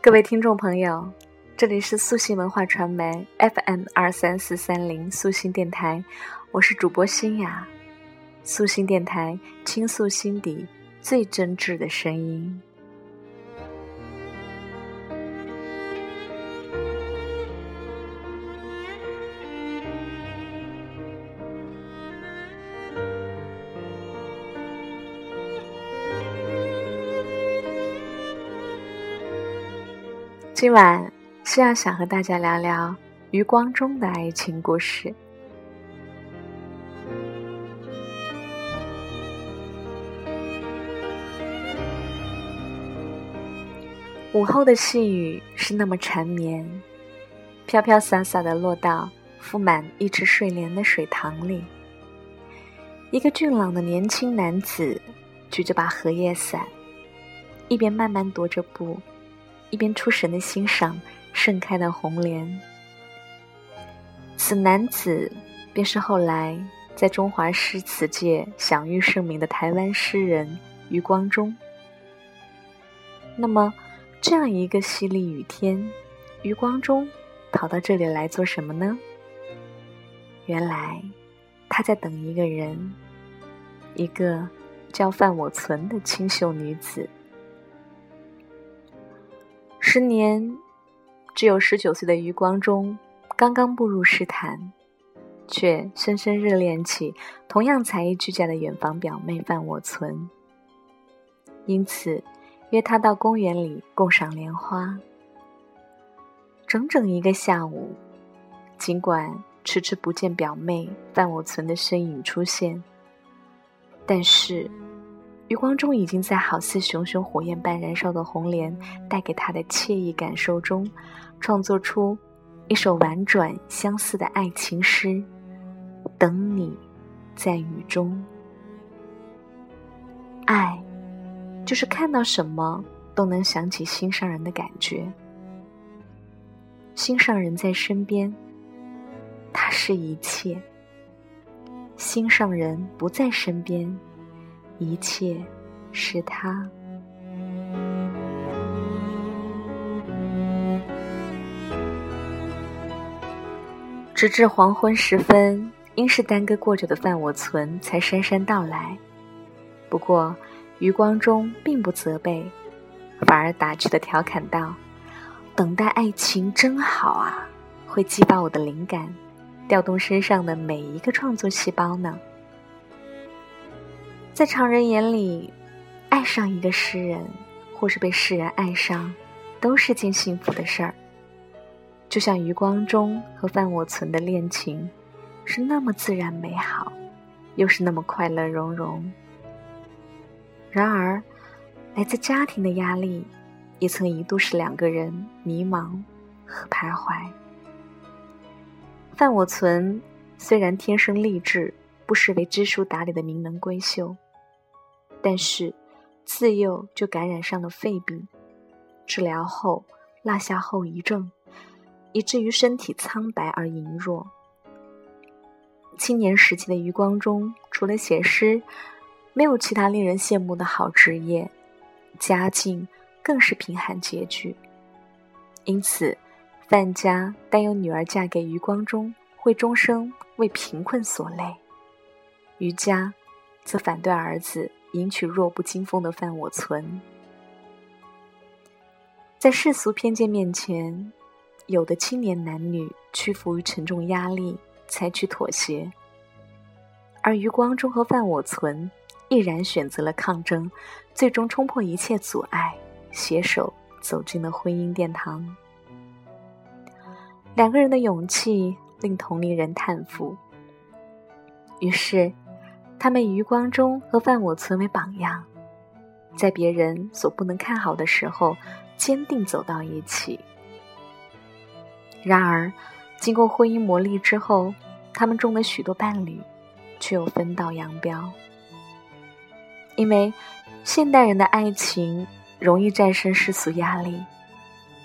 各位听众朋友，这里是素心文化传媒 FM 二三四三零素心电台，我是主播新雅。素心电台倾诉心底最真挚的声音。今晚是要想和大家聊聊余光中的爱情故事。午后的细雨是那么缠绵，飘飘洒洒的落到覆满一池睡莲的水塘里。一个俊朗的年轻男子举着把荷叶伞，一边慢慢踱着步。一边出神的欣赏盛开的红莲，此男子便是后来在中华诗词界享誉盛名的台湾诗人余光中。那么，这样一个淅沥雨天，余光中跑到这里来做什么呢？原来，他在等一个人，一个叫范我存的清秀女子。十年，只有十九岁的余光中刚刚步入诗坛，却深深热恋起同样才艺俱佳的远房表妹范我存。因此，约她到公园里共赏莲花。整整一个下午，尽管迟迟不见表妹范我存的身影出现，但是。余光中已经在好似熊熊火焰般燃烧的红莲带给他的惬意感受中，创作出一首婉转相似的爱情诗。等你，在雨中。爱，就是看到什么都能想起心上人的感觉。心上人在身边，他是一切；心上人不在身边。一切是他。直至黄昏时分，因是耽搁过久的范我存才姗姗到来。不过，余光中并不责备，反而打趣的调侃道：“等待爱情真好啊，会激发我的灵感，调动身上的每一个创作细胞呢。”在常人眼里，爱上一个诗人，或是被诗人爱上，都是件幸福的事儿。就像余光中和范我存的恋情，是那么自然美好，又是那么快乐融融。然而，来自家庭的压力，也曾一度使两个人迷茫和徘徊。范我存虽然天生丽质，不失为知书达理的名门闺秀。但是，自幼就感染上了肺病，治疗后落下后遗症，以至于身体苍白而羸弱。青年时期的余光中，除了写诗，没有其他令人羡慕的好职业，家境更是贫寒拮据。因此，范家担忧女儿嫁给余光中会终生为贫困所累，余家则反对儿子。迎娶弱不禁风的范我存，在世俗偏见面前，有的青年男女屈服于沉重压力，采取妥协；而余光中和范我存毅然选择了抗争，最终冲破一切阻碍，携手走进了婚姻殿堂。两个人的勇气令同龄人叹服。于是。他们余光中和范我存为榜样，在别人所不能看好的时候，坚定走到一起。然而，经过婚姻磨砺之后，他们中的许多伴侣却又分道扬镳。因为现代人的爱情容易战胜世俗压力，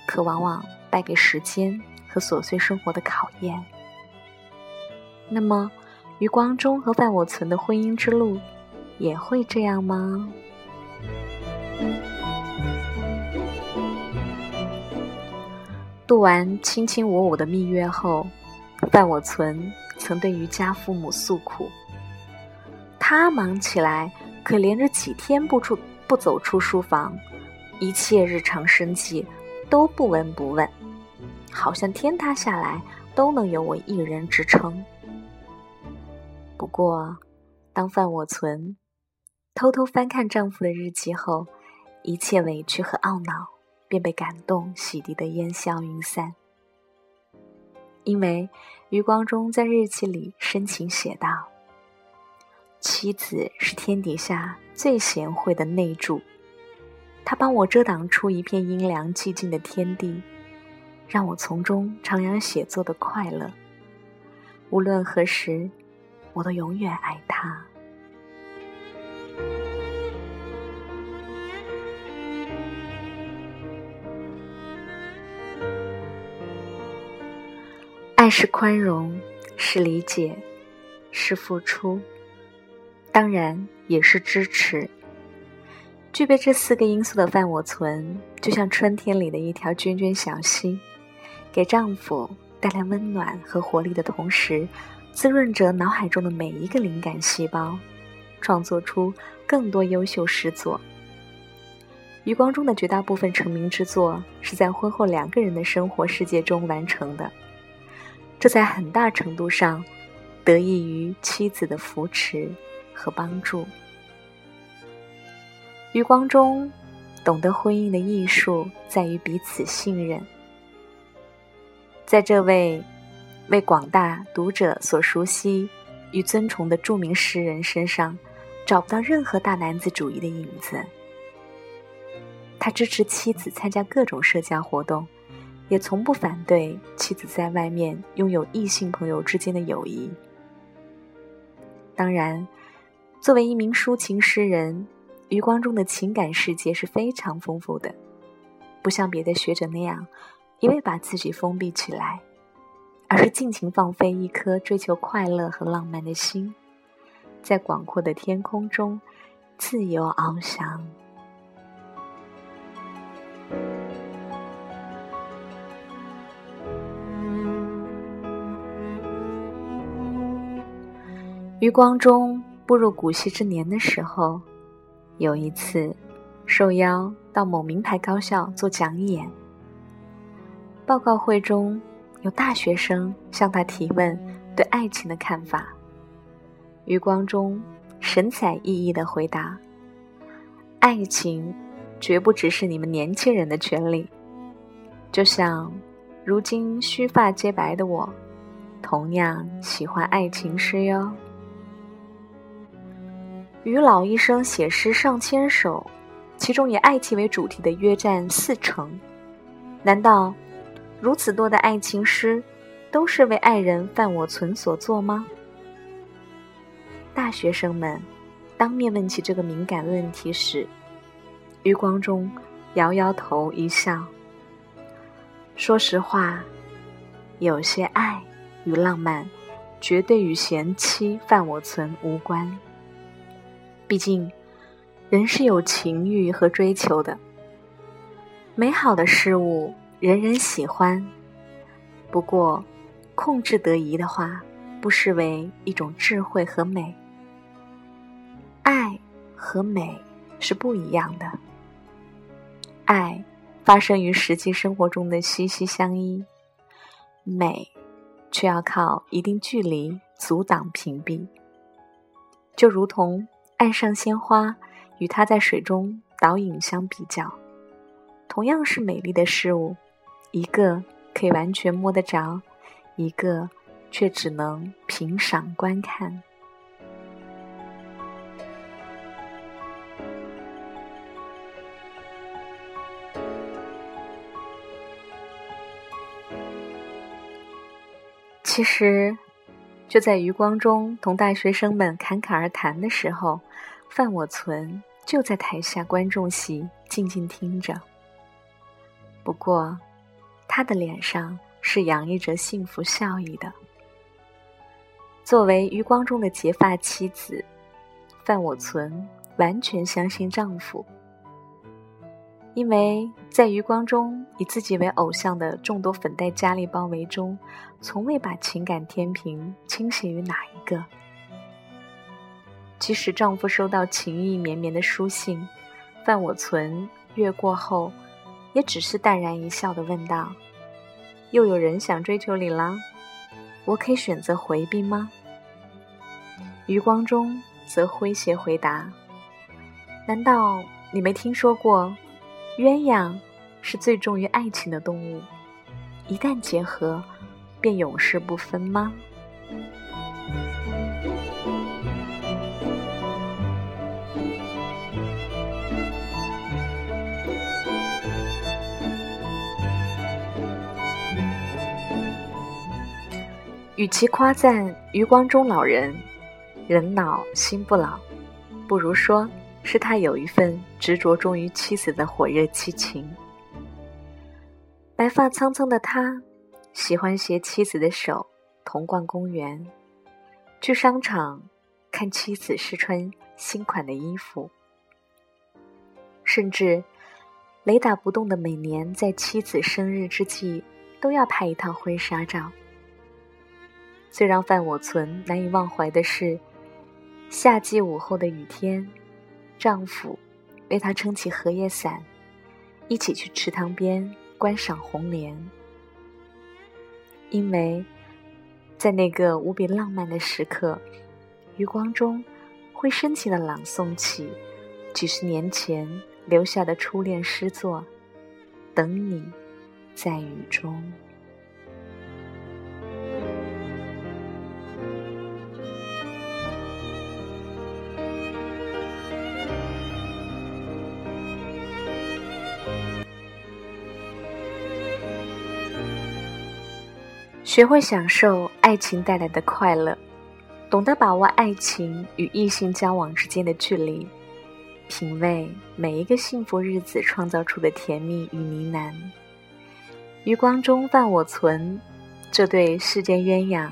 可往往败给时间和琐碎生活的考验。那么，余光中和范我存的婚姻之路，也会这样吗？度完卿卿我我的蜜月后，范我存曾对于家父母诉苦：他忙起来可连着几天不出不走出书房，一切日常生计都不闻不问，好像天塌下来都能由我一人支撑。不过，当范我存偷偷翻看丈夫的日记后，一切委屈和懊恼便被感动洗涤的烟消云散。因为余光中在日记里深情写道：“妻子是天底下最贤惠的内助，她帮我遮挡出一片阴凉寂静的天地，让我从中徜徉写作的快乐。无论何时。”我都永远爱他。爱是宽容，是理解，是付出，当然也是支持。具备这四个因素的范我存，就像春天里的一条涓涓小溪，给丈夫带来温暖和活力的同时。滋润着脑海中的每一个灵感细胞，创作出更多优秀诗作。余光中的绝大部分成名之作是在婚后两个人的生活世界中完成的，这在很大程度上得益于妻子的扶持和帮助。余光中懂得婚姻的艺术在于彼此信任，在这位。为广大读者所熟悉与尊崇的著名诗人身上，找不到任何大男子主义的影子。他支持妻子参加各种社交活动，也从不反对妻子在外面拥有异性朋友之间的友谊。当然，作为一名抒情诗人，余光中的情感世界是非常丰富的，不像别的学者那样一味把自己封闭起来。而是尽情放飞一颗追求快乐和浪漫的心，在广阔的天空中自由翱翔。余光中步入古稀之年的时候，有一次受邀到某名牌高校做讲演，报告会中。有大学生向他提问对爱情的看法，余光中神采奕奕的回答：“爱情绝不只是你们年轻人的权利，就像如今须发皆白的我，同样喜欢爱情诗哟。余老医生写诗上千首，其中以爱情为主题的约占四成，难道？”如此多的爱情诗，都是为爱人范我存所作吗？大学生们当面问起这个敏感问题时，余光中摇摇头一笑。说实话，有些爱与浪漫，绝对与贤妻范我存无关。毕竟，人是有情欲和追求的，美好的事物。人人喜欢，不过控制得宜的话，不失为一种智慧和美。爱和美是不一样的，爱发生于实际生活中的息息相依，美却要靠一定距离阻挡屏蔽。就如同岸上鲜花与它在水中倒影相比较，同样是美丽的事物。一个可以完全摸得着，一个却只能凭赏观看。其实，就在余光中同大学生们侃侃而谈的时候，范我存就在台下观众席静静听着。不过。他的脸上是洋溢着幸福笑意的。作为余光中的结发妻子，范我存完全相信丈夫。因为在余光中以自己为偶像的众多粉黛佳丽包围中，从未把情感天平倾斜于哪一个。即使丈夫收到情意绵绵的书信，范我存阅过后，也只是淡然一笑的问道：“又有人想追求你了？我可以选择回避吗？”余光中则诙谐回答：“难道你没听说过？”鸳鸯是最重于爱情的动物，一旦结合，便永世不分吗？与其夸赞余光中老人人老心不老，不如说。是他有一份执着忠于妻子的火热激情。白发苍苍的他，喜欢携妻子的手同逛公园，去商场看妻子试穿新款的衣服，甚至雷打不动的每年在妻子生日之际都要拍一套婚纱照。最让范我存难以忘怀的是，夏季午后的雨天。丈夫为她撑起荷叶伞，一起去池塘边观赏红莲。因为，在那个无比浪漫的时刻，余光中会深情的朗诵起几十年前留下的初恋诗作《等你在雨中》。学会享受爱情带来的快乐，懂得把握爱情与异性交往之间的距离，品味每一个幸福日子创造出的甜蜜与呢喃。余光中伴我存，这对世间鸳鸯，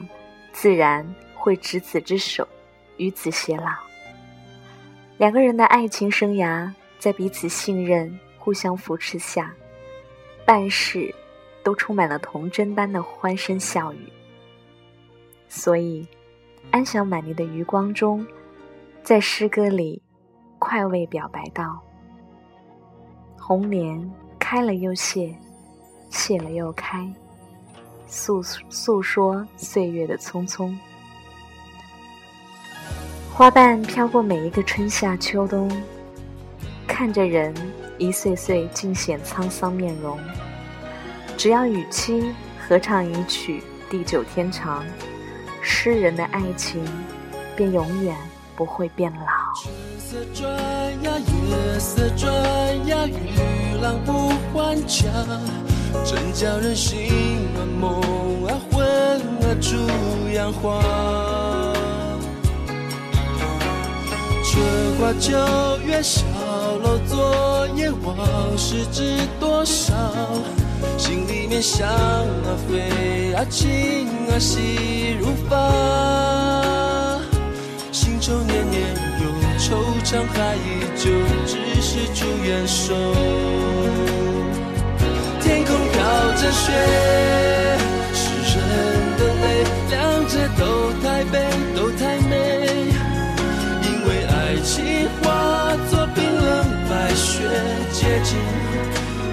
自然会执子之手，与子偕老。两个人的爱情生涯，在彼此信任、互相扶持下，办事。都充满了童真般的欢声笑语，所以安详满丽的余光中，在诗歌里快慰表白道：“红莲开了又谢，谢了又开，诉诉说岁月的匆匆。花瓣飘过每一个春夏秋冬，看着人一岁岁尽显沧桑面容。”只要与妻合唱一曲地久天长，诗人的爱情便永远不会变老。春色转呀，月色转呀，玉郎不还家，真叫人心啊梦啊魂啊逐样花。春花秋月，小楼昨夜，往事知多少？心里面想啊飞啊情啊细如发，新愁年年有惆怅，还依旧只是祝愿手。天空飘着雪，是人的泪，两者都太悲，都太美。白雪，结晶。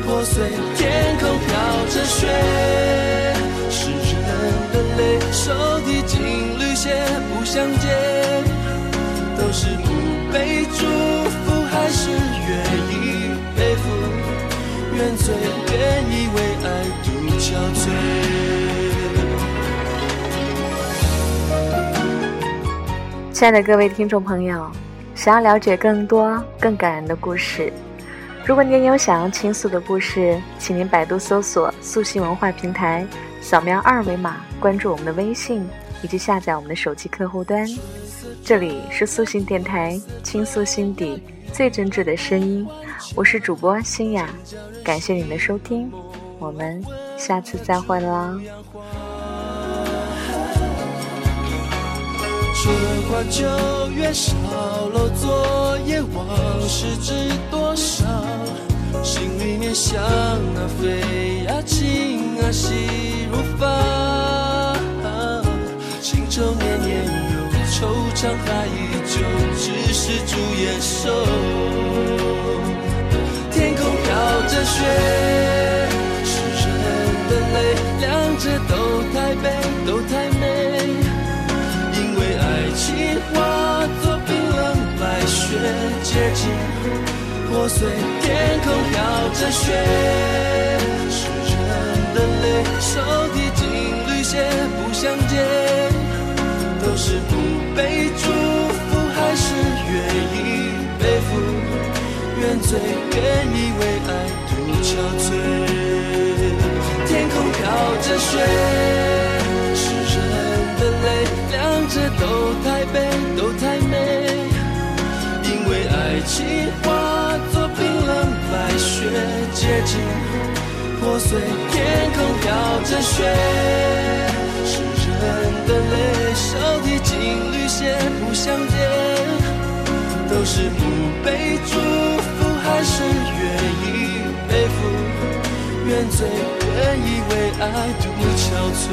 破碎，天空飘着雪，是人的泪，手提金缕鞋不相见，都是不被祝福，还是愿意背负原罪，愿意为爱独憔悴。亲爱的各位听众朋友，想要了解更多更感人的故事。如果您有想要倾诉的故事，请您百度搜索“素心文化平台”，扫描二维码关注我们的微信，以及下载我们的手机客户端。这里是素心电台，倾诉心底最真挚的声音。我是主播新雅，感谢您的收听，我们下次再会啦。春花秋月，少楼昨夜，往事知多少。心里面想那飞啊情啊细如发，情愁年年有，惆怅还依旧，只是朱颜瘦。天空飘着雪，是人的泪，两者都太悲，结晶。破碎，天空飘着雪，是人的泪，手提金缕鞋不相见，都是不被祝福，还是愿意背负？愿醉，愿意为爱独憔悴。天空飘着雪，是人的泪，两者都太悲，都太美，情化作冰冷白。雪结晶破碎，天空飘着雪，是人的泪，手提金缕鞋不相见，都是不被祝福，还是愿意背负？愿醉，愿意为爱独憔悴。